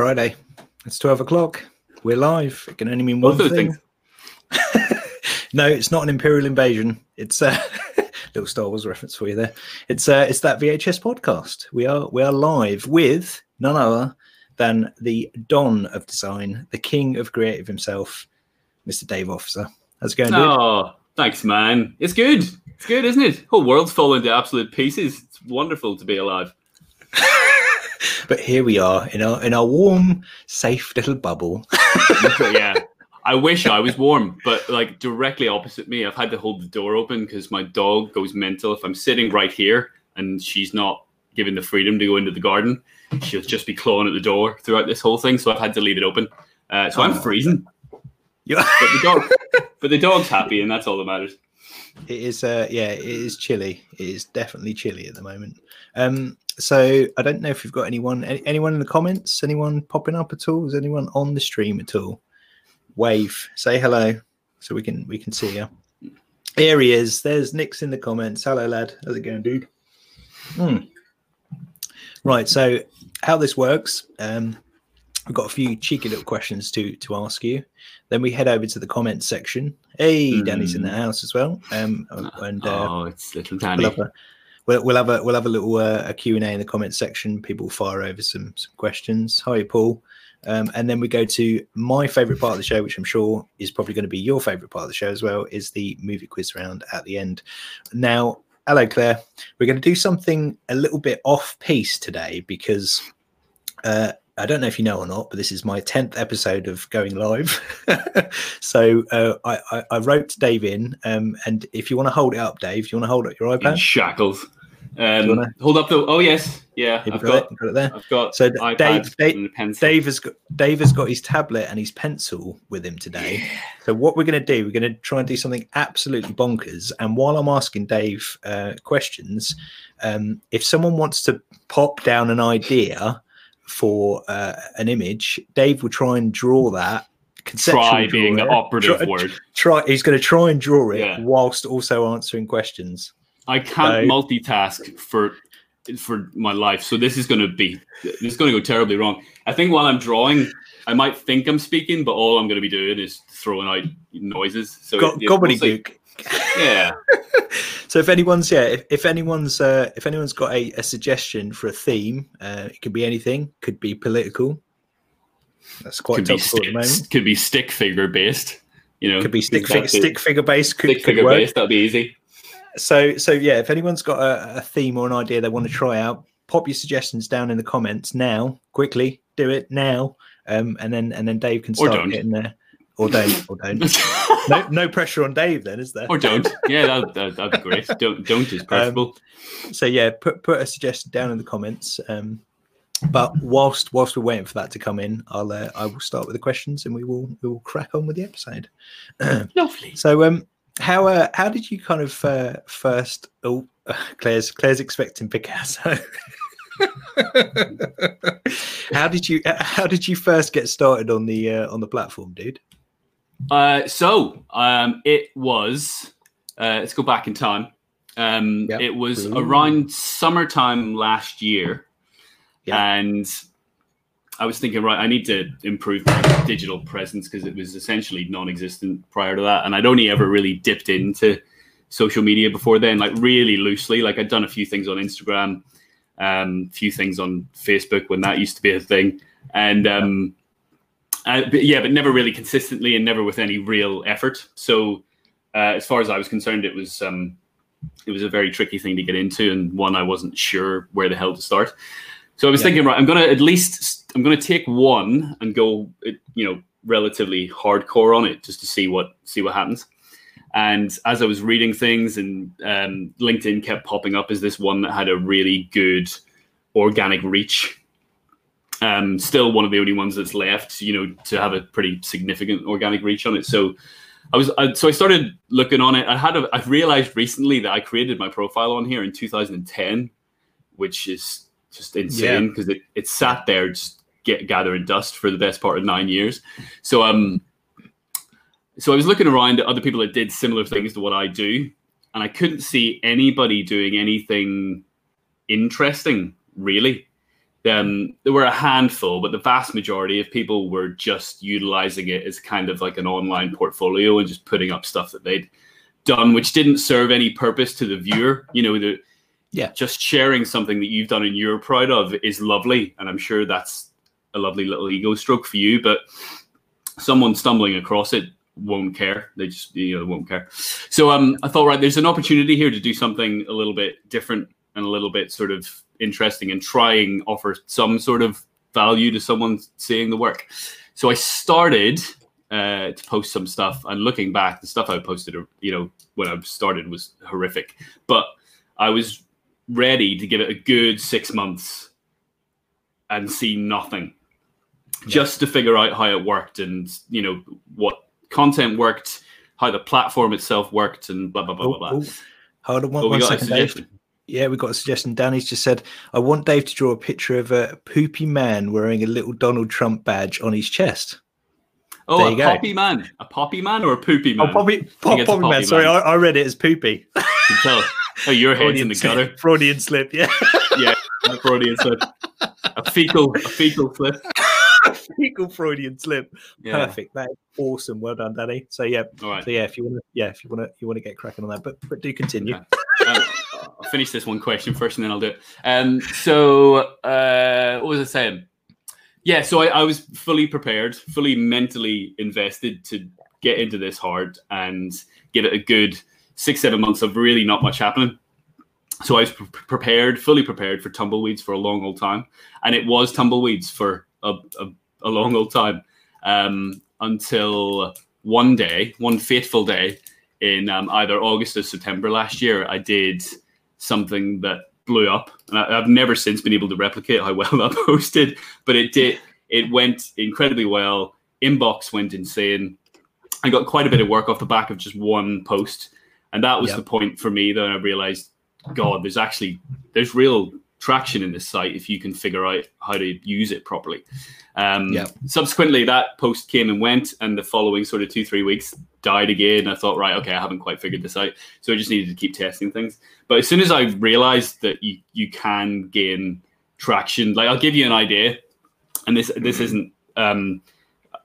Friday. It's 12 o'clock. We're live. It can only mean one thing. no, it's not an Imperial invasion. It's a little Star Wars reference for you there. It's uh, it's that VHS podcast. We are we are live with none other than the Don of design, the king of creative himself, Mr. Dave Officer. How's it going, dude? Oh, thanks, man. It's good. It's good, isn't it? Whole world's falling to absolute pieces. It's wonderful to be alive. But here we are in our in our warm, safe little bubble. yeah. I wish I was warm, but like directly opposite me, I've had to hold the door open because my dog goes mental. If I'm sitting right here and she's not given the freedom to go into the garden, she'll just be clawing at the door throughout this whole thing. So I've had to leave it open. Uh, so I'm Oh. freezing, Yeah, but the dog, but the dog's happy, and that's all that matters. It is, uh, yeah, it is chilly. It is definitely chilly at the moment. Um, so I don't know if you've got anyone, any, anyone in the comments, anyone popping up at all? Is anyone on the stream at all? Wave, say hello, so we can we can see you. Here he is. There's Nick's in the comments. Hello, lad. How's it going, dude? Hmm. Right. So how this works? Um, I've got a few cheeky little questions to to ask you. Then we head over to the comments section. Hey, Danny's in the house as well. Um, and uh, oh, it's little Danny. We'll have a we'll, have a we'll have a little uh, a Q and A in the comments section. People fire over some some questions. Hi, Paul. Um, and then we go to my favorite part of the show, which I'm sure is probably going to be your favorite part of the show as well, is the movie quiz round at the end. Now, hello, Claire. We're going to do something a little bit off piece today because uh, I don't know if you know or not, but this is my 10th episode of going live. so uh, I, I, I wrote Dave in, um, and if you want to hold it up, Dave, you want to hold up your in iPad? shackles. Um, hold up though. Oh yes, yeah. I've got, got, it? Got it there. I've got. So Dave, Dave, Dave has got Dave has got his tablet and his pencil with him today. So what we're going to do, we're going to try and do something absolutely bonkers. And while I'm asking Dave uh, questions, um, if someone wants to pop down an idea for uh, an image, Dave will try and draw that. conceptually Try being the operative Try- word. Try. He's going to try and draw it Yeah. whilst also answering questions. I can't So- multitask for for my life, so this is going to be this is going to go terribly wrong. I think while I'm drawing, I might think I'm speaking, but all I'm going to be doing is throwing out noises. So Go- gobbledygook. yeah, So if anyone's yeah, if, if anyone's uh, if anyone's got a, a suggestion for a theme, uh, it could be anything, could be political. That's quite could be topical at the stick, moment. could be stick figure based. You know, Could be stick figure, stick figure based. Could, stick figure work. based. That'd be easy. So so yeah, if anyone's got a, a theme or an idea they want to try out, pop your suggestions down in the comments now. Quickly, do it now, um, and then and then Dave can start getting there. Or don't, or don't. No, no pressure on Dave, then, is there? or don't. Yeah, that, that, that'd be great. Don't don't is preferable. so yeah put put a suggestion down in the comments um but whilst whilst we're waiting for that to come in i'll uh, i will start with the questions and we will we will crack on with the episode Lovely. so um how uh, how did you kind of uh, first oh claire's claire's expecting picasso how did you how did you first get started on the uh, on the platform dude Uh, so um, it was. Uh, let's go back in time. Um, Yep. It was Ooh. around summertime last year, Yeah. and I was thinking, right, I need to improve my digital presence because it was essentially non-existent prior to that, and I'd only ever really dipped into social media before then, like really loosely. Like I'd done a few things on Instagram, um, few things on Facebook when that used to be a thing, and um, uh, but yeah, but never really consistently and never with any real effort. So, uh, as far as I was concerned, it was um, it was a very tricky thing to get into, and one I wasn't sure where the hell to start. So I was Yeah. thinking, right, I'm gonna at least I'm gonna take one and go, you know, relatively hardcore on it just to see what see what happens. And as I was reading things, and um, LinkedIn kept popping up as this one that had a really good organic reach um, still one of the only ones that's left, you know, to have a pretty significant organic reach on it. So I was, I, so I started looking on it. I had, a, I realized recently that I created my profile on here in 2010, which is just insane because it, it sat there just get gathering dust for the best part of nine years. So, um, so I was looking around at other people that did similar things to what I do, and I couldn't see anybody doing anything interesting really. um, there were a handful, but the vast majority of people were just utilizing it as kind of like an online portfolio and just putting up stuff that they'd done, which didn't serve any purpose to the viewer. You know, the Yeah. just sharing something that you've done and you're proud of is lovely, and I'm sure that's a lovely little ego stroke for you. But someone stumbling across it won't care. They just you know won't care. So um, I thought right, there's an opportunity here to do something a little bit different and a little bit sort of interesting and trying offer some sort of value to someone seeing the work. So I started uh, to post some stuff, and looking back, the stuff I posted, you know, when I started was horrific, but I was ready to give it a good six months and see nothing, just to figure out how it worked and you know what content worked, how the platform itself worked, and blah blah blah Oh, blah blah. oh, Hold on one, we one second, Dave. Yeah, we got a suggestion. Danny's just said, I want Dave to draw a picture of a poopy man wearing a little Donald Trump badge on his chest. Oh, a go. poppy man, a poppy man, or a poopy oh, man? Oh, poppy, pop, a poppy man. poppy Sorry. I, I read it as poopy. You can tell. Oh, your head's in the slip, gutter. Freudian slip. Yeah. Yeah, Freudian slip. A fecal, a fecal slip. Fecal Freudian slip. Yeah. Perfect. That is awesome. Well done, Danny. So yeah, right. so yeah, if you want to, yeah, if you want to, you want to get cracking on that, but but do continue. Okay. Um, I'll finish this one question first, and then I'll do it. Um, so, uh, what was I saying? Yeah, so I, I was fully prepared, fully mentally invested to get into this hard and give it a good six, seven months of really not much happening. So I was pre- prepared, fully prepared for tumbleweeds for a long old time, and it was tumbleweeds for a, a, a long old time um, until one day, one fateful day in um, either August or September last year, I did something that blew up, and I, I've never since been able to replicate how well that posted. But it did. It went incredibly well. Inbox went insane. I got quite a bit of work off the back of just one post, and that was Yep. the point for me that I realized, God, there's actually there's real traction in this site if you can figure out how to use it properly. Um, Yep. Subsequently, that post came and went, and the following sort of two three weeks died again. I thought, right, okay, I haven't quite figured this out, so I just needed to keep testing things. But as soon as I realized that you you can gain traction, like I'll give you an idea, and this this isn't. Um,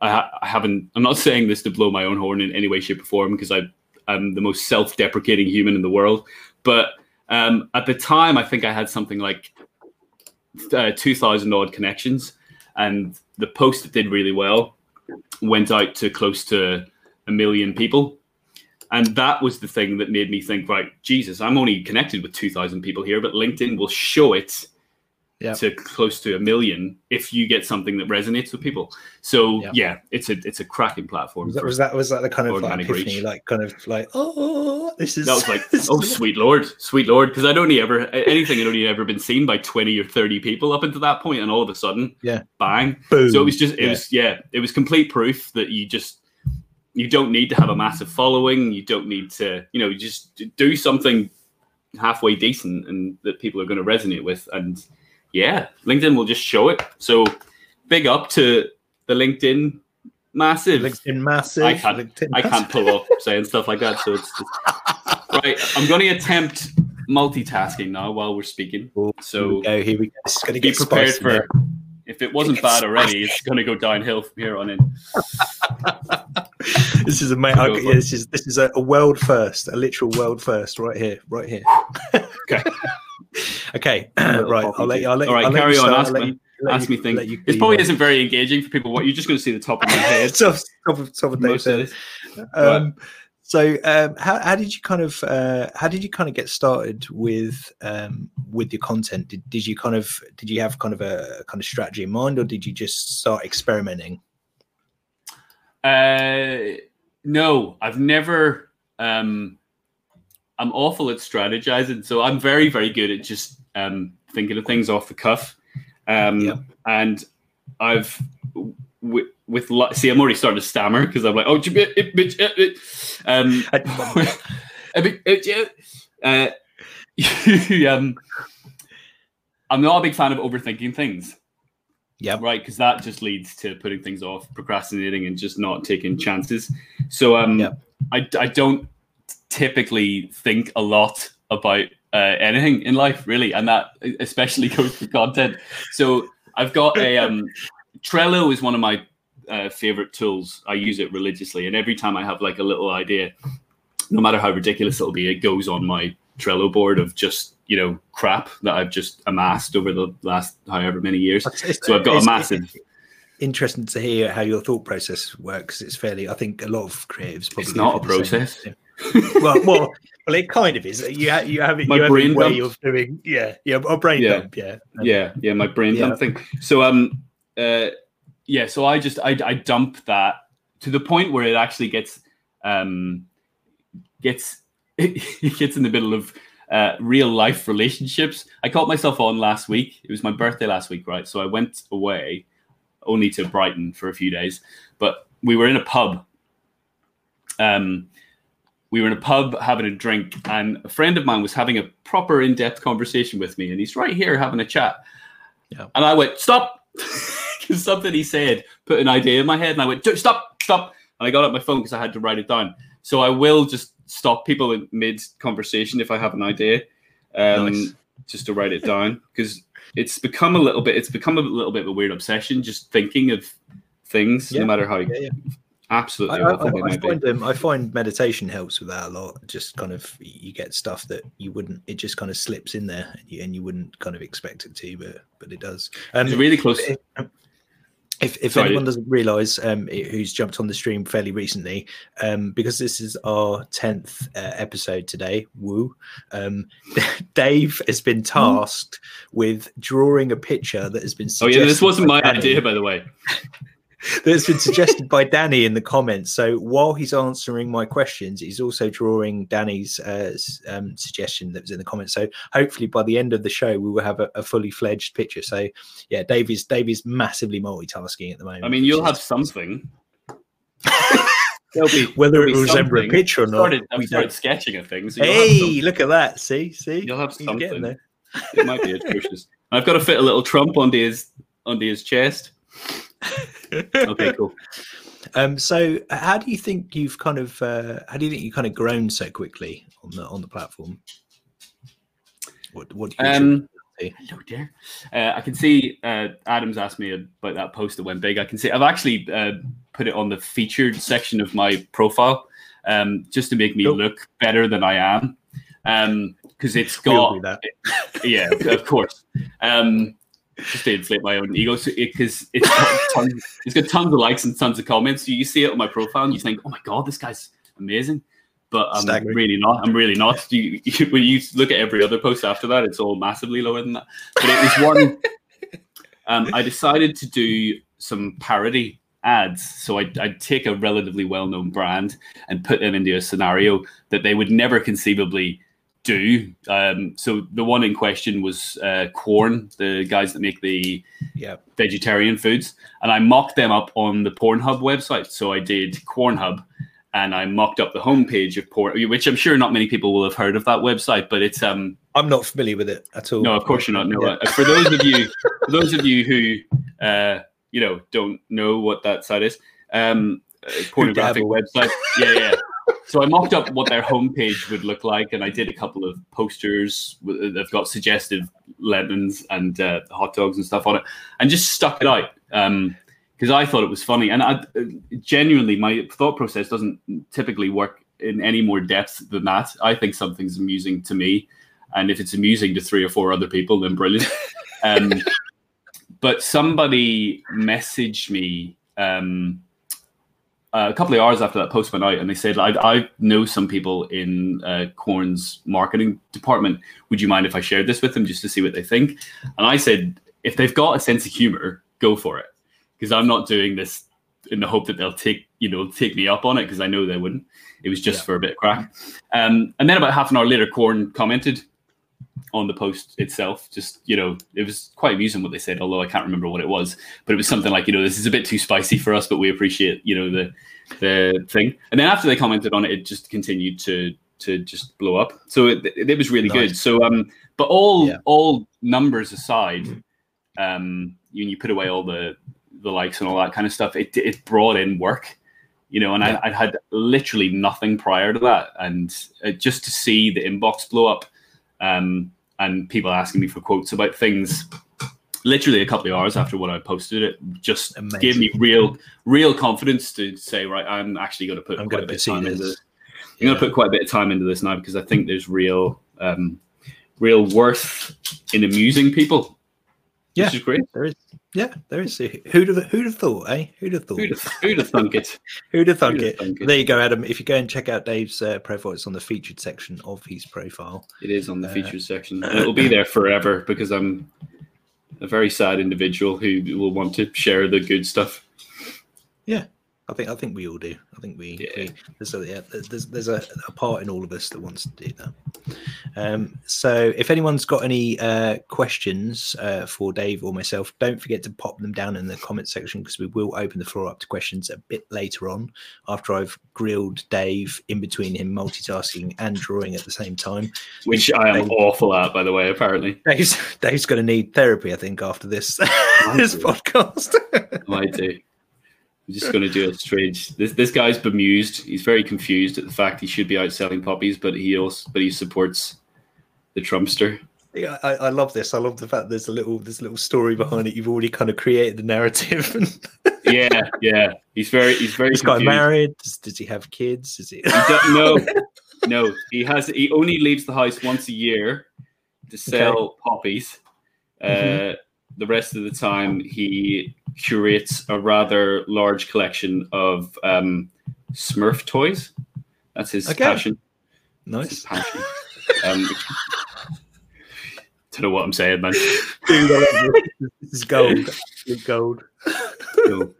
I, ha- I haven't. I'm not saying this to blow my own horn in any way, shape, or form because I I'm the most self-deprecating human in the world. But um, at the time, I think I had something like uh, two thousand odd connections, and the post that did really well went out to close to a million people. And that was the thing that made me think, right, Jesus, I'm only connected with 2,000 people here, but LinkedIn will show it Yeah. to close to a million if you get something that resonates with people. So Yeah. yeah, it's a it's a cracking platform. Was that, was that was that the kind of like organic epiphany, reach. like kind of like oh, this is that was like, oh sweet lord, sweet lord, because I'd only ever anything had only ever been seen by twenty or thirty people up until that point, and all of a sudden, Yeah. bang. boom. So it was just it Yeah. was yeah, it was complete proof that you just you don't need to have a massive following, you don't need to you know just do something halfway decent and that people are going to resonate with, and yeah, LinkedIn will just show it. So big up to the LinkedIn massive. LinkedIn massive. I can't- LinkedIn I can't pull off saying stuff like that. So it's just, right. I'm going to attempt multitasking now while we're speaking. So here we go. Here we go. This is going to be prepared spicy for. If it wasn't bad already, it's going to go downhill from here on in. This is a mate. I- yeah, this is this is a, a world first, a literal world first, right here, right here. Okay. okay. Right. I'll let you. I'll let, All right, I'll let carry you on, start, ask me- you- Ask you- me things. let you This probably your- isn't very engaging for people. What you're just going to see the top of my head. top, top of top of Dave's Most of head. this. Um, so um, how, how did you kind of uh, how did you kind of get started with um, with your content? Did, did you kind of did you have kind of a kind of strategy in mind, or did you just start experimenting? Uh, no, I've never. Um, I'm awful at strategizing, so I'm very, very good at just um, thinking of things off the cuff. Um. And I've with, with see, I'm already starting to stammer because I'm like, oh, jib- it- it- bitch, it- it." um, a bit- it- yeah. uh, um, I'm not a big fan of overthinking things Yeah. right because that just leads to putting things off procrastinating and just not taking chances so um Yep. I, I don't typically think a lot about uh, anything in life, really, and that especially goes for content. So I've got a um, Trello is one of my uh, favorite tools. I use it religiously, and every time I have like a little idea, no matter how ridiculous it'll be, it goes on my Trello board of just you know crap that I've just amassed over the last however many years. It's- So I've got a massive. Interesting to hear how your thought process works. It's fairly, I think, a lot of creatives. Probably It's not a process. same. well, well, well, it kind of is. You ha- you have it. My you have brain way dump. of doing. Yeah, yeah, a brain Yeah. dump. Yeah, yeah yeah my brain Yeah. dump thing so um uh yeah so i just I, I dump that to the point where it actually gets um gets it gets in the middle of uh, real life relationships i caught myself on last week it was my birthday last week right so i went away only to brighton for a few days but we were in a pub um we were in a pub having a drink, and a friend of mine was having a proper in-depth conversation with me, and he's right here having a chat. Yeah. And I went, "Stop!" Because something he said put an idea in my head, and I went, "Stop! Stop!" And I got up my phone because I had to write it down. So I will just stop people in mid-conversation if I have an idea, um, Nice. just to write it down because it's become a little bit. It's become a little bit of a weird obsession, just thinking of things, Yeah. no matter how Yeah, yeah. Absolutely I, I, I find um, I find meditation helps with that a lot. Just kind of you get stuff that you wouldn't. It just kind of slips in there, and you, and you wouldn't kind of expect it to, but but it does. Um, It's really close. if, if, if Sorry. anyone doesn't realize um, who's jumped on the stream fairly recently, um, because this is our 10th uh, episode today, woo, um, Dave has been tasked with drawing a picture that has been Oh yeah, this wasn't my Danny- idea, by the way. that's been suggested by Danny in the comments. So while he's answering my questions, he's also drawing Danny's uh, um, suggestion that was in the comments. So hopefully by the end of the show, we will have a, a fully fledged picture. So yeah, Dave is Dave is massively multitasking at the moment. I mean, you'll have something. Be whether it be will resemble a picture or not. started, I've we started don't. sketching at things. so Hey, look at that! See, see, You'll have something. there. It might be atrocious. I've got to fit a little trump onto his onto his chest. Okay, cool. Um, so how do you think you've kind of uh, how do you think you kind of grown so quickly on the on the platform? What what do you Um, hello there. Uh, I can see uh, Adams asked me about that post that went big. I can see I've actually uh, put it on the featured section of my profile um, just to make me look better than I am. Because it's We all got that. yeah, of course. Um, just to inflate my own ego, because it, it's got tons, it's got tons of likes and tons of comments. So you see it on my profile and you think, "Oh my god, this guy's amazing," but I'm Staggering. really not. I'm really not. You, you, when you look at every other post after that, it's all massively lower than that. But it was one. um, I decided to do some parody ads. So I'd, I'd take a relatively well-known brand and put them into a scenario that they would never conceivably do. Um, so the one in question was uh, Quorn, the guys that make the Yeah. vegetarian foods, and I mocked them up on the Pornhub website. So I did Quornhub, and I mocked up the homepage of Porn, which I'm sure not many people will have heard of that website, but it's um I'm not familiar with it at all. no, of course you're not. No, Yeah. for those of you, for those of you who, uh, you know, don't know what that site is, um, uh, pornographic website. Yeah, yeah. So I mocked up what their homepage would look like, and I did a couple of posters. with- They've got suggestive lemons and uh, hot dogs and stuff on it, and just stuck it out because I thought it was funny. And I, uh, genuinely, my thought process doesn't typically work in any more depth than that. I think something's amusing to me, and if it's amusing to three or four other people, then brilliant. Um, but somebody messaged me um, a couple of hours after that post went out, and they said, "I, I know some people in uh, Quorn's marketing department. Would you mind if I shared this with them just to see what they think?" And I said, "If they've got a sense of humor, go for it, because I'm not doing this in the hope that they'll take you know take me up on it because I know they wouldn't. It was just Yeah. for a bit of crack." Um, and then about half an hour later, Quorn commented on the post itself. Just you know, it was quite amusing what they said, although I can't remember what it was. But it was something like, you know, this is a bit too spicy for us, but we appreciate you know the the thing. And then after they commented on it, it just continued to to just blow up. So it, it was really Nice. good. So um, but all Yeah. all numbers aside, um, when you put away all the the likes and all that kind of stuff, it it brought in work. You know, and Yeah. I, I'd had literally nothing prior to that, and uh, just to see the inbox blow up um, and people asking me for quotes about things. Literally a couple of hours after what I posted it, just Amazing. gave me real, real confidence to say, right, I'm actually going to put I'm quite a bit of time into this. this. I'm going to put quite a bit of time into this now because I think there's real, um, real worth in amusing people. Yeah. which is great. There is, yeah, there is. Who'd have, who'd have thought, eh? Who'd have thought? Who'd have, who'd have thunk it? Who'd have thunk Who'd have it? thunk it? There you go, Adam. If you go and check out Dave's uh, profile, it's on the featured section of his profile. It is on the Uh, features section. And it'll be there forever because I'm a very sad individual who will want to share the good stuff. I think I think we all do. I think we, Yeah. we there's a, yeah, there's there's a, a part in all of us that wants to do that. Um, so if anyone's got any uh, questions uh, for Dave or myself, don't forget to pop them down in the comment section because we will open the floor up to questions a bit later on after I've grilled Dave in between him multitasking and drawing at the same time. Which I am Dave- awful at, by the way, apparently. Dave's Dave's going to need therapy, I think, after this this podcast. I do. I'm just going to do a strange. This this guy's bemused. He's very confused at the fact he should be out selling puppies, but he also but he supports the Trumpster. Yeah, I, I love this. I love the fact there's a little there's a little story behind it. You've already kind of created the narrative. Yeah, yeah. He's very he's very guy confused. married? Does, does he have kids? Is he? He no, no. He has. He only leaves the house once a year to sell poppies. Uh, Mhm. The rest of the time, he curates a rather large collection of um, Smurf toys. That's his Okay. passion. That's his nice. passion. Um, don't know what I'm saying, man. Dude, I love this. This is gold. Absolute gold. No.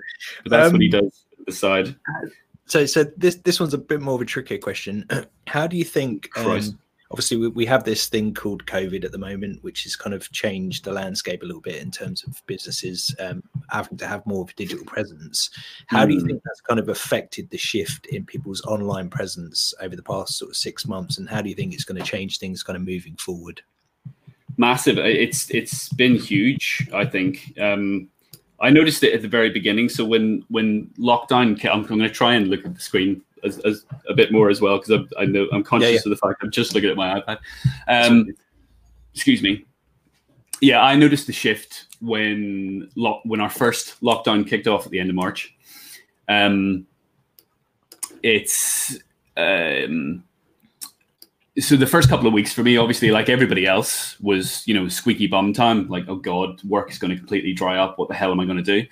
But that's what he Um, does at the side. So, so this this one's a bit more of a trickier question. How do you think? Christ. Um, obviously, we, we have this thing called COVID at the moment, which has kind of changed the landscape a little bit in terms of businesses um, having to have more of a digital presence. How do you Hmm. think that's kind of affected the shift in people's online presence over the past sort of six months? And how do you think it's going to change things kind of moving forward? massive. It's it's been huge. I think. Um, I noticed it at the very beginning. So when when lockdown, I'm, I'm going to try and look at the screen as, as a bit more as well because I know I'm conscious yeah. of the fact I'm just looking at my iPad. Um, excuse me. Yeah, I noticed the shift when lock, when our first lockdown kicked off at the end of March. Um, it's um, so the first couple of weeks for me, obviously, like everybody else, was you know squeaky bum time. Like, oh god, work is going to completely dry up. What the hell am I going to do?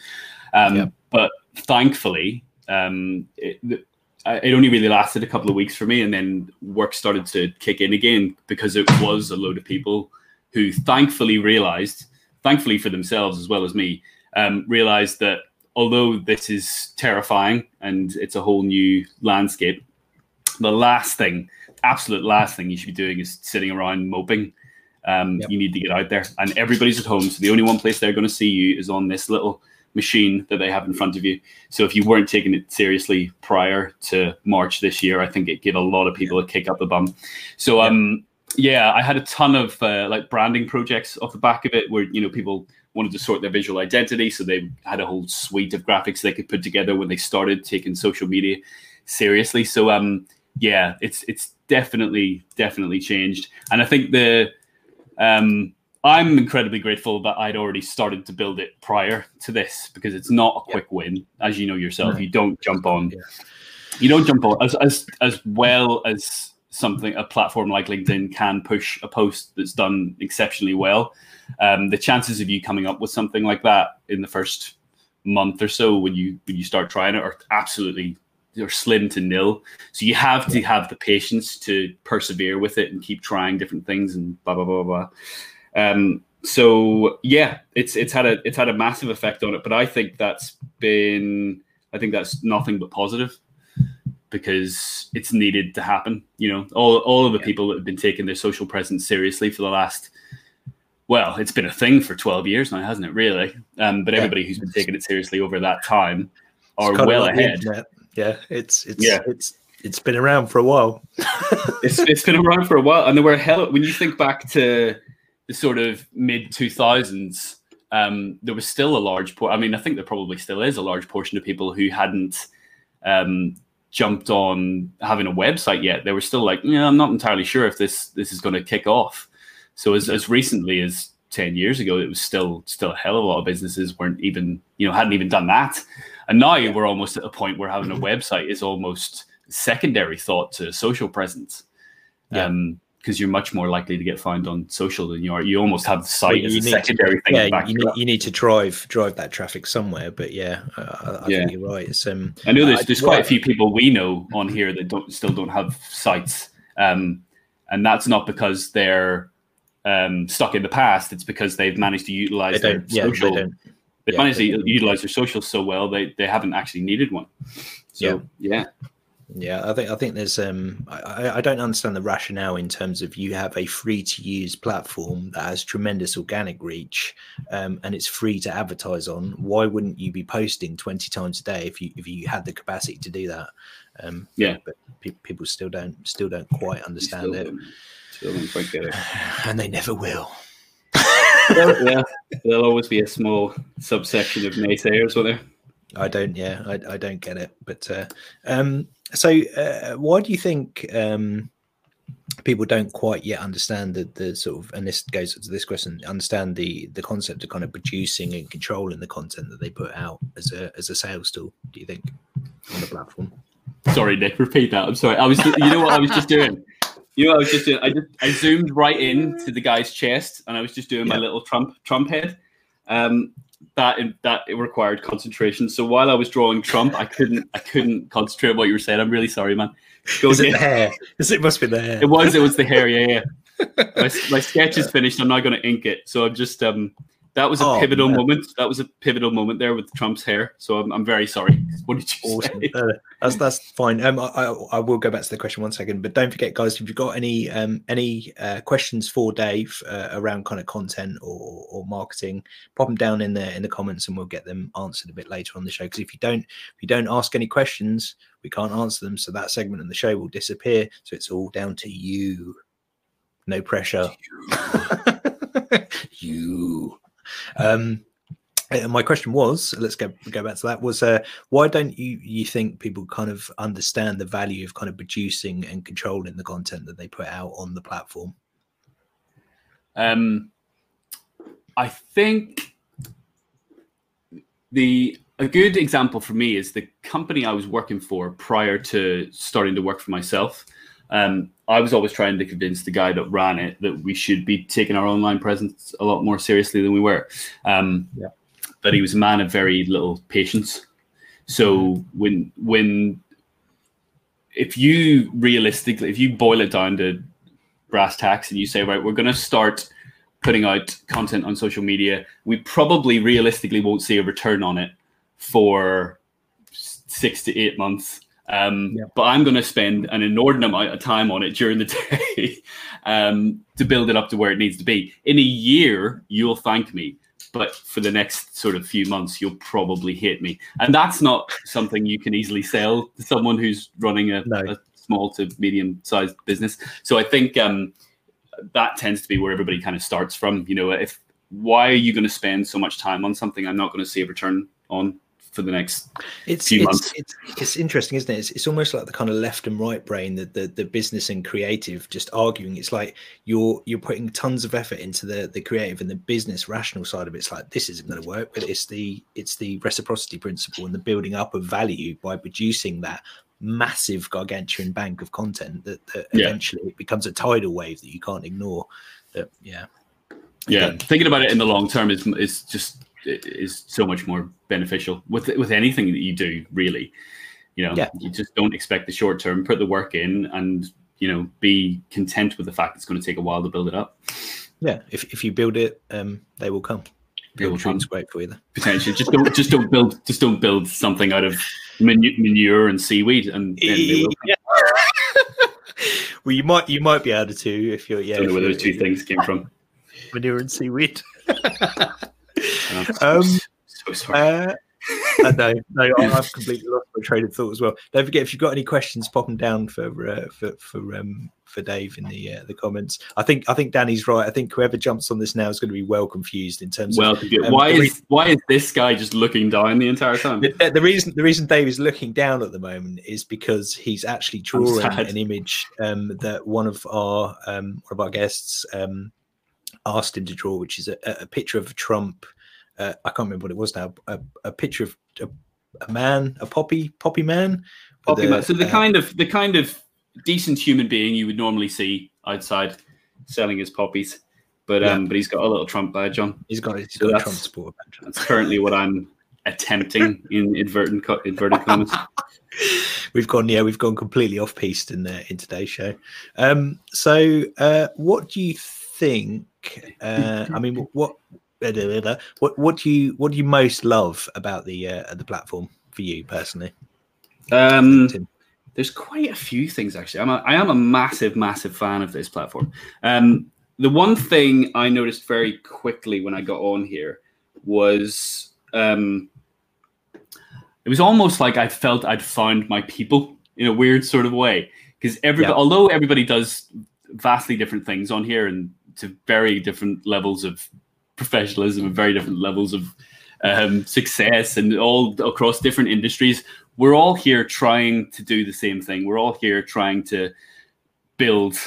Um, Yeah. But thankfully, um, it, it only really lasted a couple of weeks for me, and then work started to kick in again because it was a load of people who thankfully realized, thankfully for themselves as well as me, um, realized that although this is terrifying and it's a whole new landscape, the last thing, absolute last thing you should be doing is sitting around moping. Um, Yep. You need to get out there, and everybody's at home. So the only one place they're going to see you is on this little machine that they have in front of you. So if you weren't taking it seriously prior to March this year, I think it gave a lot of people a kick up the bum. So Yeah. um, yeah, I had a ton of uh, like branding projects off the back of it, where you know people wanted to sort their visual identity, so they had a whole suite of graphics they could put together when they started taking social media seriously. So um, yeah, it's it's definitely definitely changed, and I think the um, I'm incredibly grateful that I'd already started to build it prior to this because it's not a quick win, as you know yourself. No. You don't jump on, Yeah. you don't jump on as as as well as something a platform like LinkedIn can push a post that's done exceptionally well. Um, the chances of you coming up with something like that in the first month or so when you when you start trying it are absolutely they're slim to nil. So you have to have the patience to persevere with it and keep trying different things and blah blah blah blah. Um, so yeah, it's it's had a it's had a massive effect on it, but I think that's been I think that's nothing but positive because it's needed to happen. You know, all all of the Yeah. people that have been taking their social presence seriously for the last well, it's been a thing for twelve years now, hasn't it? Really, um, but Yeah. everybody who's been taking it seriously over that time are well ahead. Yeah, it's it's Yeah. it's it's been around for a while. it's, it's been around for a while, and there were hell. When you think back to the sort of mid two thousands, um, there was still a large. Por- I mean, I think there probably still is a large portion of people who hadn't um, jumped on having a website yet. They were still like, yeah, I'm not entirely sure if this this is going to kick off. So as, as recently as 10 years ago, it was still still a hell of a lot of businesses weren't even, you know, hadn't even done that. And now we're almost at a point where having a website is almost secondary thought to social presence. Yeah. Um, because you're much more likely to get found on social than you are. You almost have the site Well, as a need secondary thing. yeah, to back you need, you need to drive drive that traffic somewhere. But yeah, uh, I, Yeah. think you're right. It's um, I know there's there's quite a few people we know on here that don't still don't have sites, um, and that's not because they're um, stuck in the past. It's because they've managed to they utilize their don't. Yeah, social. they. They've yeah, managed to utilize their social so well they they haven't actually needed one. So yeah, Yeah, I think I think there's um I, I- don't understand the rationale in terms of you have a free to use platform that has tremendous organic reach um, and it's free to advertise on. Why wouldn't you be posting 20 times a day if you if you had the capacity to do that? Um, Yeah. but pe- people still don't still don't quite understand still, it, don't- still don't quite get it. and they never will. Well, yeah, there'll always be a small subsection of naysayers, will there? I don't. Yeah, I, I don't get it. But uh, um, so uh, why do you think um, people don't quite yet understand the, the sort of and this goes to this question understand the the concept of kind of producing and controlling the content that they put out as a as a sales tool? Do you think on the platform? Sorry, Nick. Repeat that. I'm sorry. I was. You know what I was just doing. You know what I was just doing. I just I zoomed right in to the guy's chest, and I was just doing my little Trump Trump head. Um, that that it required concentration. So while I was drawing Trump, I couldn't I couldn't concentrate on what you were saying. I'm really sorry, man. Go Is it the hair? Is it must be the hair? It was. It was the hair. Yeah, yeah. My, my sketch is finished. I'm not going to ink it. So I'm just. Um, that was a Oh, pivotal man. moment. That was a pivotal moment there with Trump's hair. So I'm, I'm very sorry. What did you Awesome. say? Uh, that's that's fine. Um, I, I I will go back to the question one second, but don't forget, guys, if you've got any um any uh, questions for Dave uh, around kind of content or or marketing, pop them down in the in the comments, and we'll get them answered a bit later on the show. Because if you don't if you don't ask any questions, we can't answer them, so that segment in the show will disappear. So it's all down to you. No pressure. you. Um, my question was, let's go go back to that. Was uh, why don't you you think people kind of understand the value of kind of producing and controlling the content that they put out on the platform? Um, I think the a good example for me is the company I was working for prior to starting to work for myself. Um, I was always trying to convince the guy that ran it that we should be taking our online presence a lot more seriously than we were. Um, Yeah. But he was a man of very little patience. So when when if you realistically, if you boil it down to brass tacks and you say, right, we're going to start putting out content on social media, we probably realistically won't see a return on it for six to eight months. Um, Yeah. But I'm going to spend an inordinate amount of time on it during the day um, to build it up to where it needs to be. In a year, you'll thank me. But for the next sort of few months, you'll probably hate me. And that's not something you can easily sell to someone who's running a, No. a small to medium sized business. So I think um, that tends to be where everybody kind of starts from. You know, if why are you going to spend so much time on something I'm not going to see a return on for the next? It's Few it's, months. it's it's interesting, isn't it? It's, it's almost like the kind of left and right brain, the, the the business and creative just arguing. It's like you're you're putting tons of effort into the the creative and the business rational side of it. It's like this isn't going to work, but it's the it's the reciprocity principle and the building up of value by producing that massive gargantuan bank of content that, that Yeah. eventually it becomes a tidal wave that you can't ignore. That yeah. Yeah, thinking about it in the long term is is just is so much more beneficial with with anything that you do. Really, you know, Yeah. you just don't expect the short term. Put the work in, and you know, be content with the fact it's going to take a while to build it up. Yeah. If if you build it, um, they will come. They will come. great for you. Then. Potentially, just don't just don't build just don't build something out of manu- manure and seaweed, and then they will. Yeah. well, you might you might be able to if you're yeah. I don't know where those two things came from. manure and seaweed. I'm Um, so sorry. Uh, I know, no, I've completely lost my train of thought as well. Don't forget if you've got any questions, pop them down for uh, for for um for Dave in the uh, the comments. I think I think Danny's right. I think whoever jumps on this now is going to be well confused in terms well, of um, why is why is this guy just looking down the entire time? the, the reason the reason Dave is looking down at the moment is because he's actually drawing an image um, that one of our um, one of our guests um, asked him to draw, which is a, a picture of Trump. Uh, I can't remember what it was now. A, a picture of a, a, man, a poppy poppy man. Poppy man. So the uh, kind of the kind of decent human being you would normally see outside selling his poppies. But yeah. um, but he's got a little Trump badge on. He's got, he's so got a Trump supporter badge. That's currently what I'm attempting in inverted inverted commas. we've gone, yeah, we've gone completely off piste in the in today's show. Um, so uh, what do you think? Uh, I mean, what what what do you what do you most love about the uh, the platform for you personally? Um, there's quite a few things actually. I'm a, I am a massive massive fan of this platform. Um, the one thing I noticed very quickly when I got on here was um, it was almost like I felt I'd found my people in a weird sort of way because everybody, yeah. although everybody does vastly different things on here and to very different levels of professionalism and very different levels of um, success and all across different industries, we're all here trying to do the same thing. We're all here trying to build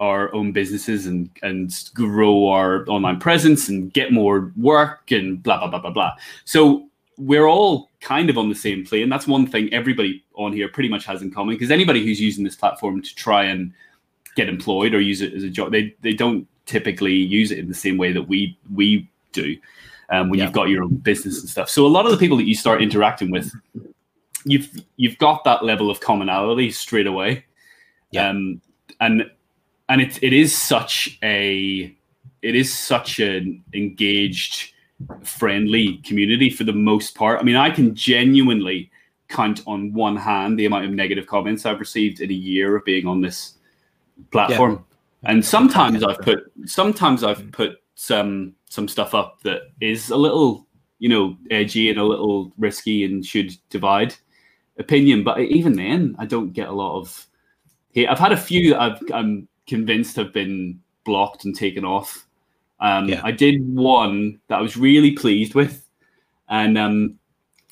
our own businesses and and grow our online presence and get more work and blah blah blah blah blah. So we're all kind of on the same plane. That's one thing everybody on here pretty much has in common because anybody who's using this platform to try and get employed or use it as a job, they they don't typically use it in the same way that we we do um, when yeah. you've got your own business and stuff. So a lot of the people that you start interacting with, you've you've got that level of commonality straight away. Yeah. Um, and and it it is such a it is such an engaged, friendly community for the most part. I mean, I can genuinely count on one hand the amount of negative comments I've received in a year of being on this platform. Yeah. And sometimes I've put sometimes I've put some some stuff up that is a little, you know, edgy and a little risky and should divide opinion. But even then, I don't get a lot of. Hate. I've had a few that I've, I'm convinced have been blocked and taken off. Um, yeah. I did one that I was really pleased with, and um,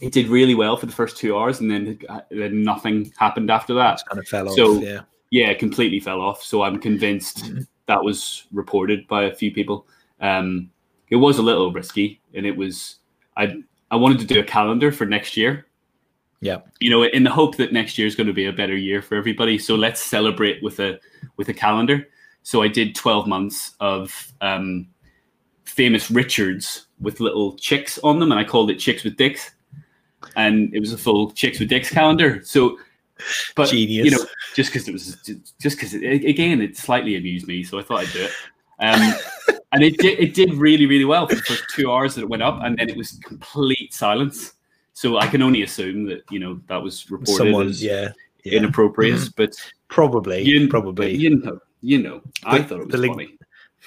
it did really well for the first two hours, and then then nothing happened after that. It's kind of fell so, off. Yeah, yeah, it completely fell off. So I'm convinced mm-hmm. that was reported by a few people. Um, it was a little risky, and it was I I wanted to do a calendar for next year. Yeah, you know, in the hope that next year is going to be a better year for everybody. So let's celebrate with a with a calendar. So I did 12 months of um, famous Richards with little chicks on them, and I called it Chicks with Dicks. And it was a full Chicks with Dicks calendar. So, but Genius. you know, just because it was just because again, it slightly amused me, so I thought I'd do it. Um, and it did it did really really well for the first two hours that it went up, and then it was complete silence. So I can only assume that you know that was reported Someone, as yeah, yeah. inappropriate, mm-hmm. but Probably, you, probably. You know, you know. I thought it was the funny.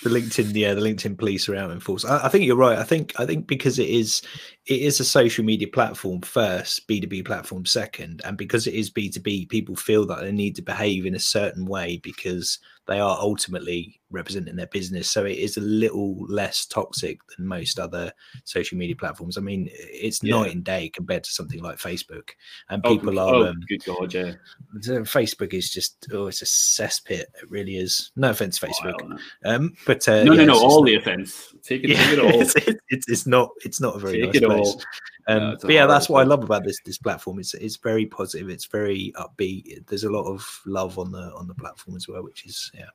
The LinkedIn, yeah, the LinkedIn police are out in force. I, I, think you're right. I think I think because it is it is a social media platform first, B two B platform second, and because it is B two B, people feel that they need to behave in a certain way because they are ultimately representing their business. So it is a little less toxic than most other social media platforms. I mean, it's yeah. night and day compared to something like Facebook. And oh, people oh, are. Oh, um, good God, yeah. Facebook is just, oh, it's a cesspit. It really is. No offense, Facebook. Um, but uh, no, yeah, no, no, all the offense. Take it, yeah, take it all. It's, it's, it's, not, it's not a very take nice place. All. Um, no, but yeah, that's what I love about this this platform. It's it's very positive. It's very upbeat. There's a lot of love on the on the platform as well, which is yeah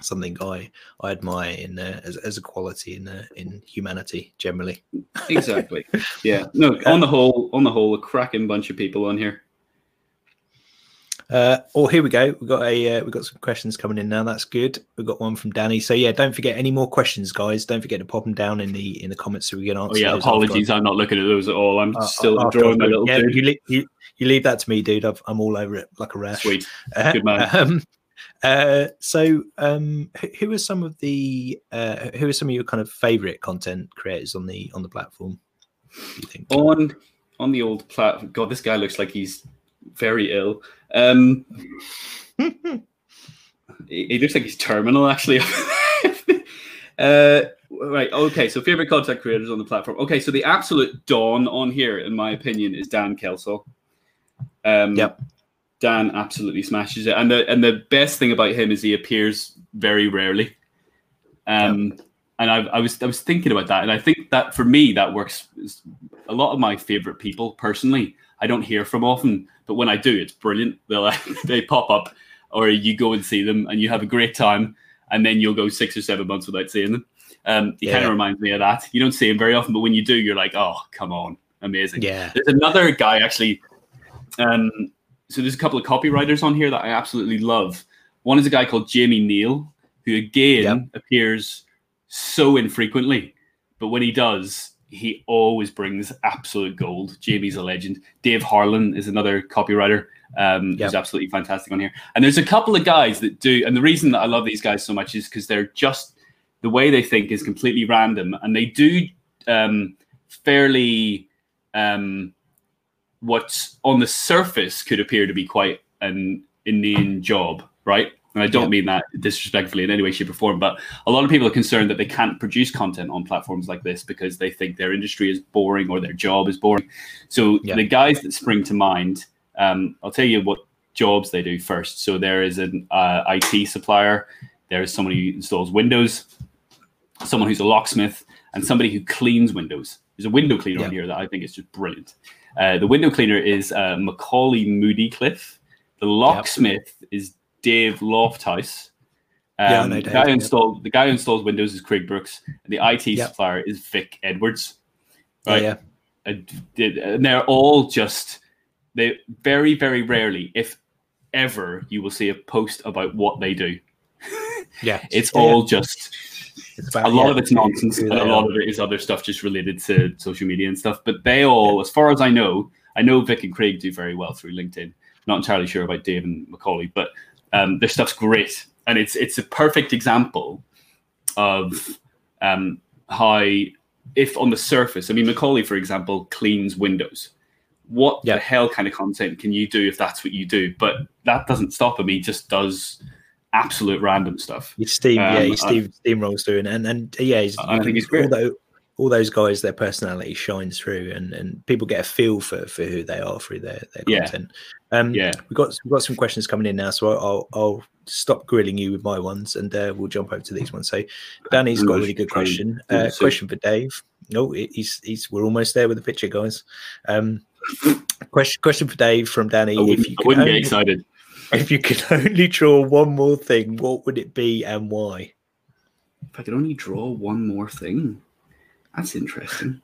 something I I admire in uh, as, as a quality in uh, in humanity generally. exactly. Yeah. No. On the whole, on the whole, a cracking bunch of people on here. Uh, oh, here we go. We've got a uh, we've got some questions coming in now. That's good. We've got one from Danny. So yeah, don't forget any more questions, guys. Don't forget to pop them down in the in the comments so we can answer. Oh, yeah, apologies. I'm not looking at those at all. I'm uh, still uh, drawing my little. Yeah, dude. You, you, you leave that to me, dude. i am all over it like a rash. Sweet, uh, good man. Um, uh, so, um, who are some of the uh, who are some of your kind of favorite content creators on the on the platform? you think on on the old platform? God, this guy looks like he's very ill. Um, he, looks like he's terminal, actually. uh, right. Okay. So, favorite content creators on the platform. Okay. So, the absolute dawn on here, in my opinion, is Dan Kelsall. Um, yep. Dan absolutely smashes it, and the and the best thing about him is he appears very rarely. Um, And I, I was I was thinking about that, and I think that for me that works. A lot of my favorite people personally, I don't hear from often, but when I do, it's brilliant. They'll they pop up, or you go and see them, and you have a great time, and then you'll go six or seven months without seeing them. Um, it Yeah. kind of reminds me of that. You don't see him very often, but when you do, you're like, oh, come on, amazing. Yeah. There's another guy actually. Um, so there's a couple of copywriters on here that I absolutely love. One is a guy called Jamie Neal, who again Yep. appears so infrequently, but when he does, he always brings absolute gold. Jamie's a legend. Dave Harlan is another copywriter um, Yep. who's absolutely fantastic on here. And there's a couple of guys that do, and the reason that I love these guys so much is because they're just the way they think is completely random, and they do um, fairly um, what on the surface could appear to be quite an inane job, right? And I don't Yeah. mean that disrespectfully in any way, shape, or form, but a lot of people are concerned that they can't produce content on platforms like this because they think their industry is boring or their job is boring. So Yeah. the guys that spring to mind, um, I'll tell you what jobs they do first. So there is an uh, IT supplier, there is someone who installs Windows, someone who's a locksmith, and somebody who cleans windows. There's a window cleaner on here that I think is just brilliant. Uh, the window cleaner is uh, Macaulay Moody Cliff. The locksmith is Dave Lofthouse. Um, Yeah, I know the guy who yeah. installed the guy who installs Windows is Craig Brooks, and the IT Yep. supplier is Vic Edwards. Yeah, Right. yeah. And and they're all just they very very rarely, if ever, you will see a post about what they do. Yeah. It's Yeah, all yeah. just It's about- a lot yeah, of it's nonsense, but a lot are. of it is other stuff just related to social media and stuff. But they all, as far as I know, I know Vic and Craig do very well through LinkedIn. Not entirely sure about Dave and Macaulay, but um, their stuff's great, and it's it's a perfect example of um, how, if on the surface, I mean, Macaulay, for example, cleans windows. What Yeah. the hell kind of content can you do if that's what you do? But that doesn't stop him. He just does absolute random stuff. He's steam, yeah, Um, he's steam, steamrolls through, and and, and yeah, he's, I think he's great. Although all those guys, their personality shines through, and and people get a feel for for who they are through their their Yeah. content. Um, Yeah. we've got we've got some questions coming in now, so I'll I'll, stop grilling you with my ones, and uh, we'll jump over to these ones. So Danny's got a really good question. Uh, question for Dave. No, he's he's we're almost there with the picture, guys. Um, question question for Dave from Danny. I wouldn't, if you I wouldn't only, get excited. If you could only draw one more thing, what would it be and why? If I could only draw one more thing, that's interesting.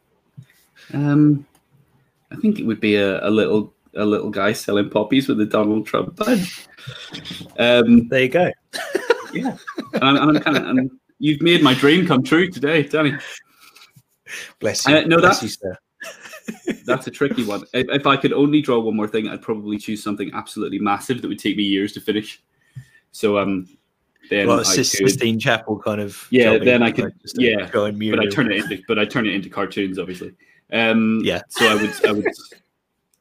Um, I think it would be a, a little a little guy selling poppies with a Donald Trump badge. Um, There you go. yeah, and I'm, I'm kind of. You've made my dream come true today, Danny. Bless you. Uh, no, Bless that's- you, sir. That's a tricky one. If, if I could only draw one more thing, I'd probably choose something absolutely massive that would take me years to finish. So um, then Well, I Sis- could, Sistine Chapel kind of. Yeah, then I could- yeah, giant but I turn it into but I turn it into cartoons, obviously. Um, Yeah. So I would I would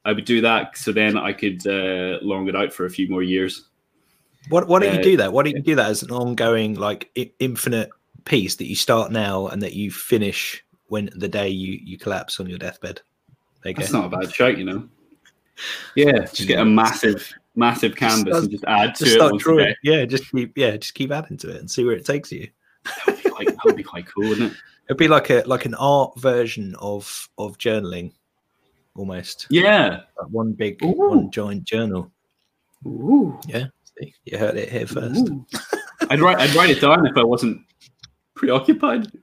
I would do that. So then I could uh, long it out for a few more years. What Why don't you uh, do that? Why don't you do that as an ongoing, like i- infinite piece that you start now and that you finish when the day you you collapse on your deathbed? There go. That's not a bad shout, you know. Yeah, just get a massive massive canvas start- and just add to just it once drawing. Yeah, just keep yeah, just keep adding to it and see where it takes you. That would be quite, that would be quite cool, wouldn't it? It'd be like a like an art version of of journaling, almost Yeah. like one big Ooh. one giant journal. Ooh. Yeah, see, you heard it here first. I'd write I'd write it down if I wasn't preoccupied.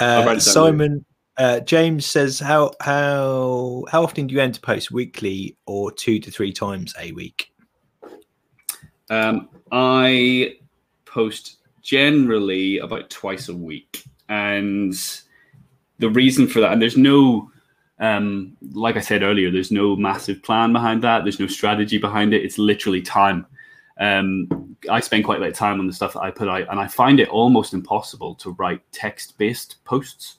Uh, Simon uh, James says, "How how how often do you aim to post weekly or two to three times a week?" Um, I post generally about twice a week, and the reason for that, and there's no, um, like I said earlier, there's no massive plan behind that. There's no strategy behind it. It's literally time. Um, I spend quite a bit of time on the stuff that I put out, and I find it almost impossible to write text-based posts.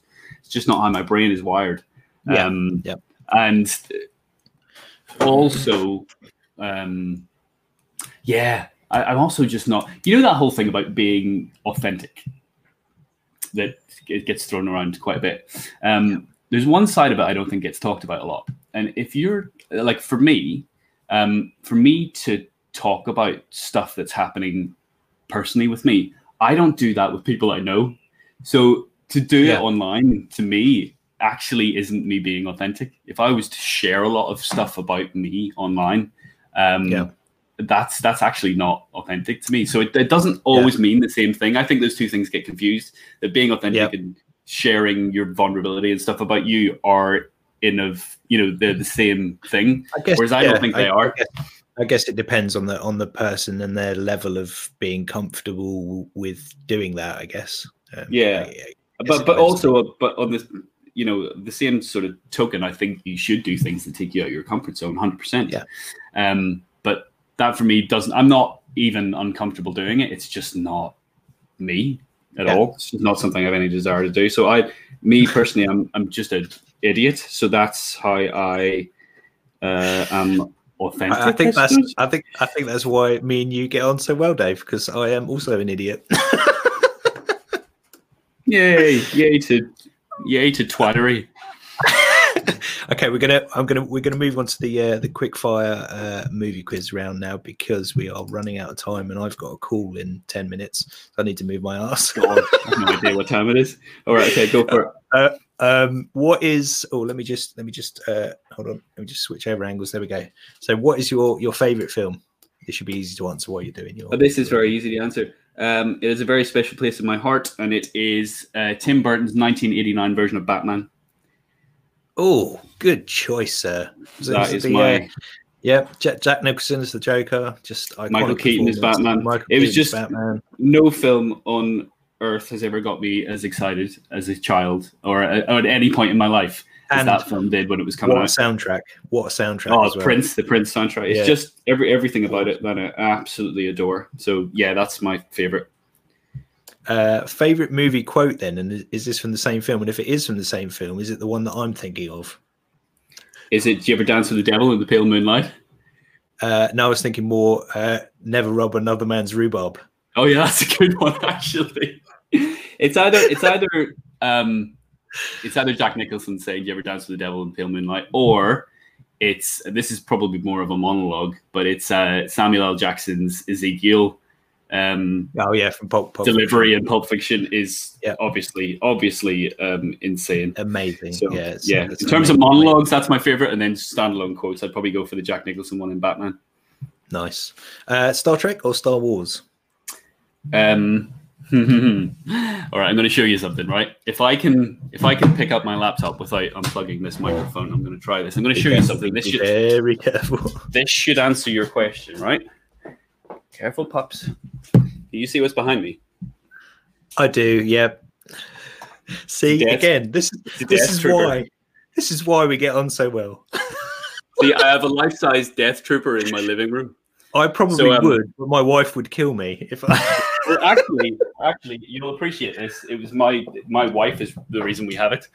It's just not how my brain is wired. Yeah, Um. And also, um, yeah, I, I'm also just not. You know that whole thing about being authentic that it gets thrown around quite a bit. Um, there's one side of it I don't think gets talked about a lot, and if you're like for me, um, for me to talk about stuff that's happening personally with me, I don't do that with people I know. So to do Yeah. it online to me actually isn't me being authentic. If I was to share a lot of stuff about me online, um, Yeah. that's that's actually not authentic to me. So it, it doesn't always mean the same thing. I think those two things get confused. That being authentic Yeah. and sharing your vulnerability and stuff about you are in of you know they're the same thing. I guess, Whereas I don't think they are. I guess, I guess it depends on the on the person and their level of being comfortable with doing that. I guess. Um, Yeah. I- I but but also but on this you know the same sort of token i think you should do things that take you out of your comfort zone 100% Yeah. um but that for me doesn't i'm not even uncomfortable doing it it's just not me at Yeah. all it's just not something i have any desire to do so i me personally i'm, I'm just an idiot so that's how i uh am authentic I, I think that's. I think I think that's why me and you get on so well, Dave, because I am also an idiot. yay yay to yay to twattery okay, we're gonna I'm gonna we're gonna move on to the uh, the quick fire uh, movie quiz round now because we are running out of time and I've got a call in ten minutes. So I need to move my ass. God, I have no idea what time it is all right okay go for it um, what is? Oh, let me just let me just uh, hold on. Let me just switch over angles. There we go. So, what is your your favorite film? This should be easy to answer while you're doing your. Oh, this is very easy to answer. Um, it is a very special place in my heart, and it is uh, Tim Burton's 1989 version of Batman. Oh, good choice, sir. So That is the, my. uh, yeah, Jack, Jack Nicholson is the Joker. Just Michael Keaton is. Batman. Michael It was just- Batman. No film on earth has ever got me as excited as a child, or, uh, or at any point in my life, And that film did when it was coming what a out. soundtrack! What a soundtrack! Oh, well. Prince, the Prince soundtrack. It's Yeah. just every everything about it that I absolutely adore. So yeah, that's my favorite. Uh, favorite movie quote then, and is- is this from the same film? And if it is from the same film, is it the one that I'm thinking of? Is it? Do you ever dance with the devil in the pale moonlight? Uh, no, I was thinking more. Uh, never rob another man's rhubarb. Oh yeah, that's a good one actually. It's either it's either um it's either Jack Nicholson saying "Do you ever dance with the devil in pale moonlight?" or it's this is probably more of a monologue, but it's uh, Samuel L. Jackson's Ezekiel um, Oh yeah, from Pulp, Pulp delivery in Pulp Fiction is Yeah. obviously obviously um, insane. Amazing. So, yeah, it's- yeah. it's In terms of monologues, that's my favorite, and then standalone quotes, I'd probably go for the Jack Nicholson one in Batman. Nice. Uh, Star Trek or Star Wars? Um, all right, I'm going to show you something. Right, if I can, if I can pick up my laptop without unplugging this microphone, I'm going to try this. I'm going to show you something. This Be should very careful. this should answer your question, right? Careful, pups. Do you see what's behind me? I do. Yeah. See Death- again. This this Death is Trooper. why. This is why we get on so well. See, I have a life-size Death Trooper in my living room. I probably So, um, would, but my wife would kill me if I. Well, actually, actually, you'll appreciate this. It was my my wife is the reason we have it.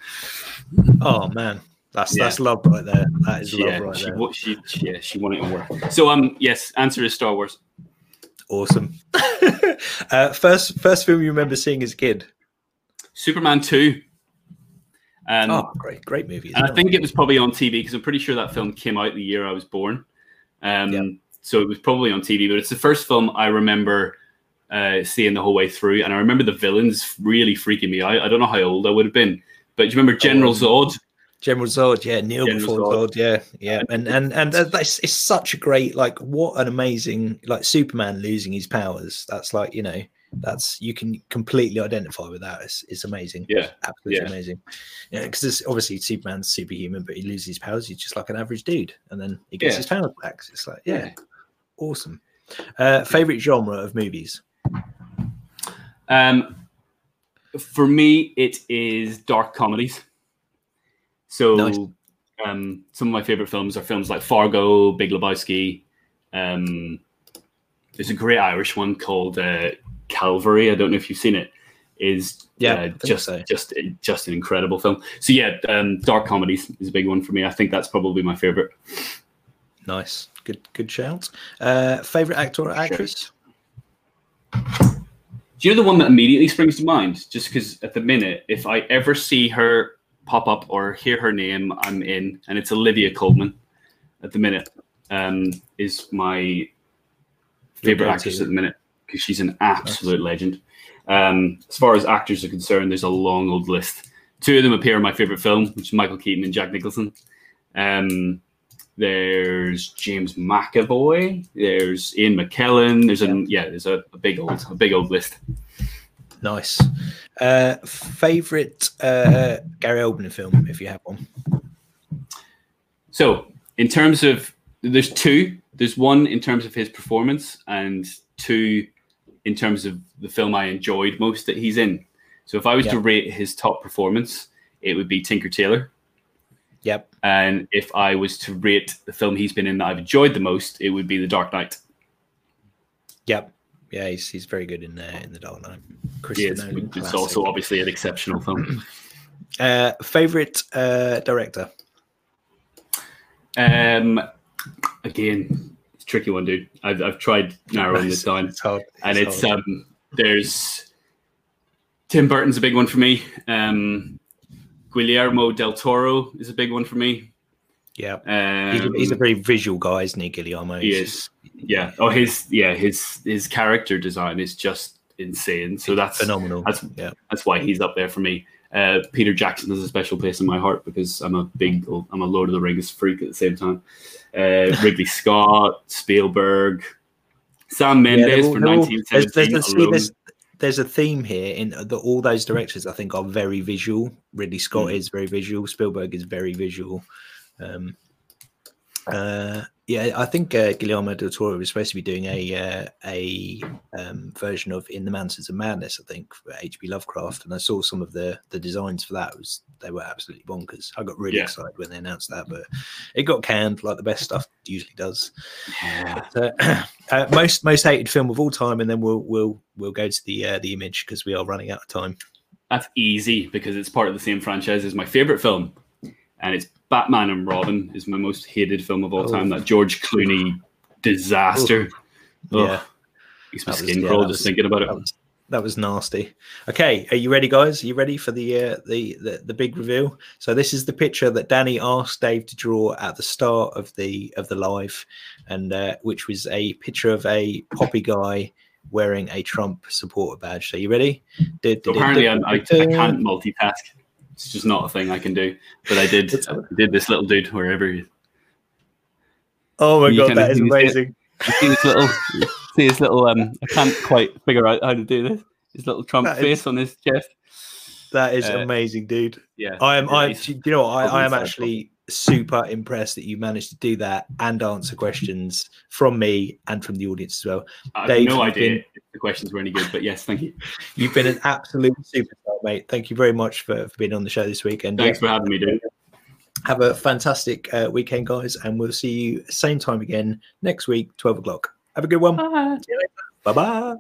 oh man, that's Yeah. that's love right there. That is yeah, love right she, there. she, she, yeah, she wanted to work. So, um, yes, answer is Star Wars. Awesome. uh, first first film you remember seeing as a kid? Superman two. Um, oh, great, great movie. and I think it was probably on TV because I'm pretty sure that film came out the year I was born. Um, Yeah. So it was probably on TV, but it's the first film I remember uh, seeing the whole way through. And I remember the villains really freaking me out. I don't know how old I would have been, but do you remember General um, Zod? General Zod, yeah, Kneel General before Zod. Zod, yeah, yeah, and and and that's it's such a great like what an amazing like Superman losing his powers. That's like you know that's you can completely identify with that. It's, it's amazing, Yeah. absolutely Yeah. amazing. Yeah, because obviously Superman's superhuman, but he loses his powers. He's just like an average dude, and then he gets Yeah. his powers back. It's like yeah, awesome. Uh, favorite genre of movies? Um, for me, it is dark comedies. So, Nice. um, some of my favorite films are films like Fargo, Big Lebowski. Um, there's a great Irish one called uh, Calvary. I don't know if you've seen it. Is Yeah, uh, just so. just just an incredible film. So yeah, um, dark comedies is a big one for me. I think that's probably my favorite. Nice, good good shout. Uh, favorite actor or actress? Do you know the one that immediately springs to mind? Just because at the minute, if I ever see her pop up or hear her name, I'm in, and it's Olivia Colman. At the minute, um, is my favorite actress at the minute because she's an absolute legend. Um, as far as actors are concerned, there's a long old list. Two of them appear in my favorite film, which is Michael Keaton and Jack Nicholson. Um, there's James McAvoy. There's Ian McKellen. There's a yeah. There's a, a big old a big old list. Nice. Uh, favorite uh, Gary Oldman film, if you have one. So, in terms of, there's two. There's one in terms of his performance, and two in terms of the film I enjoyed most that he's in. So, if I was Yeah. to rate his top performance, it would be Tinker Tailor. Yep. And if I was to rate the film he's been in that I've enjoyed the most, it would be The Dark Knight. Yep. Yeah, he's, he's very good in uh, in the Dark Knight. He Christopher is, Nolan, which classic. also obviously an exceptional film. uh, favorite uh, director. Um, again, it's a tricky one, dude. I've, I've tried narrowing this down. It's hard. and it's hard. um there's Tim Burton's a big one for me. Um, Guillermo del Toro is a big one for me. yeah. Um, He's a, a very visual guy, isn't he, Guillermo? he is. Yeah. Oh, his yeah his his character design is just insane. So that's phenomenal. that's- yeah. that's why he's up there for me. Uh, Peter Jackson has a special place in my heart because I'm a big I'm a Lord of the Rings freak at the same time. Uh, Ridley Scott, Spielberg, Sam Mendes they're all- for they're all- there's, 1917 there's, there's, there's a theme here in the, all those directors. I think are very visual. Ridley Scott Mm. is very visual. Spielberg is very visual. Um, uh, yeah, I think uh, Guillermo del Toro was supposed to be doing a uh, a um, version of In the Mountains of Madness. I think for H.P. Lovecraft, and I saw some of the the designs for that. It was they were absolutely bonkers. I got really Yeah. excited when they announced that, but it got canned like the best stuff usually does. Yeah. But, uh, uh, most most hated film of all time, and then we'll we'll we'll go to the uh, the image because we are running out of time. That's easy because it's part of the same franchise as my favorite film, and it's Batman and Robin is my most hated film of all Oh. time. That George Clooney disaster. Ugh, Yeah, makes my That was- skin yeah, crawl that just was- thinking about it. that was that was nasty. Okay, are you ready, guys? Are you ready for the uh, the, the the big reveal? So this is the picture that Danny asked Dave to draw at the start of the of the live, and uh, which was a picture of a poppy guy wearing a Trump supporter badge. So you ready? So apparently, I'm, I, I can't multitask. It's just not a thing I can do. But I did. I did this little dude wherever he. is. Oh my You god, that is you see amazing. See his little. see his little. Um, I can't quite figure out how to do this. His little Trump That is- face on his chest. That is Uh, amazing, dude. Yeah, I am. I. Do you know what? I, I am actually super impressed that you managed to do that and answer questions from me and from the audience as well. I have Dave, no you've idea been- if the questions were any good, but yes, thank you. You've been an absolute superstar, mate. Thank you very much for, for being on the show this week. And Thanks yeah, for having me, dude. have a fantastic uh, weekend, guys. And we'll see you same time again next week, twelve o'clock. Have a good one. Bye. Bye bye.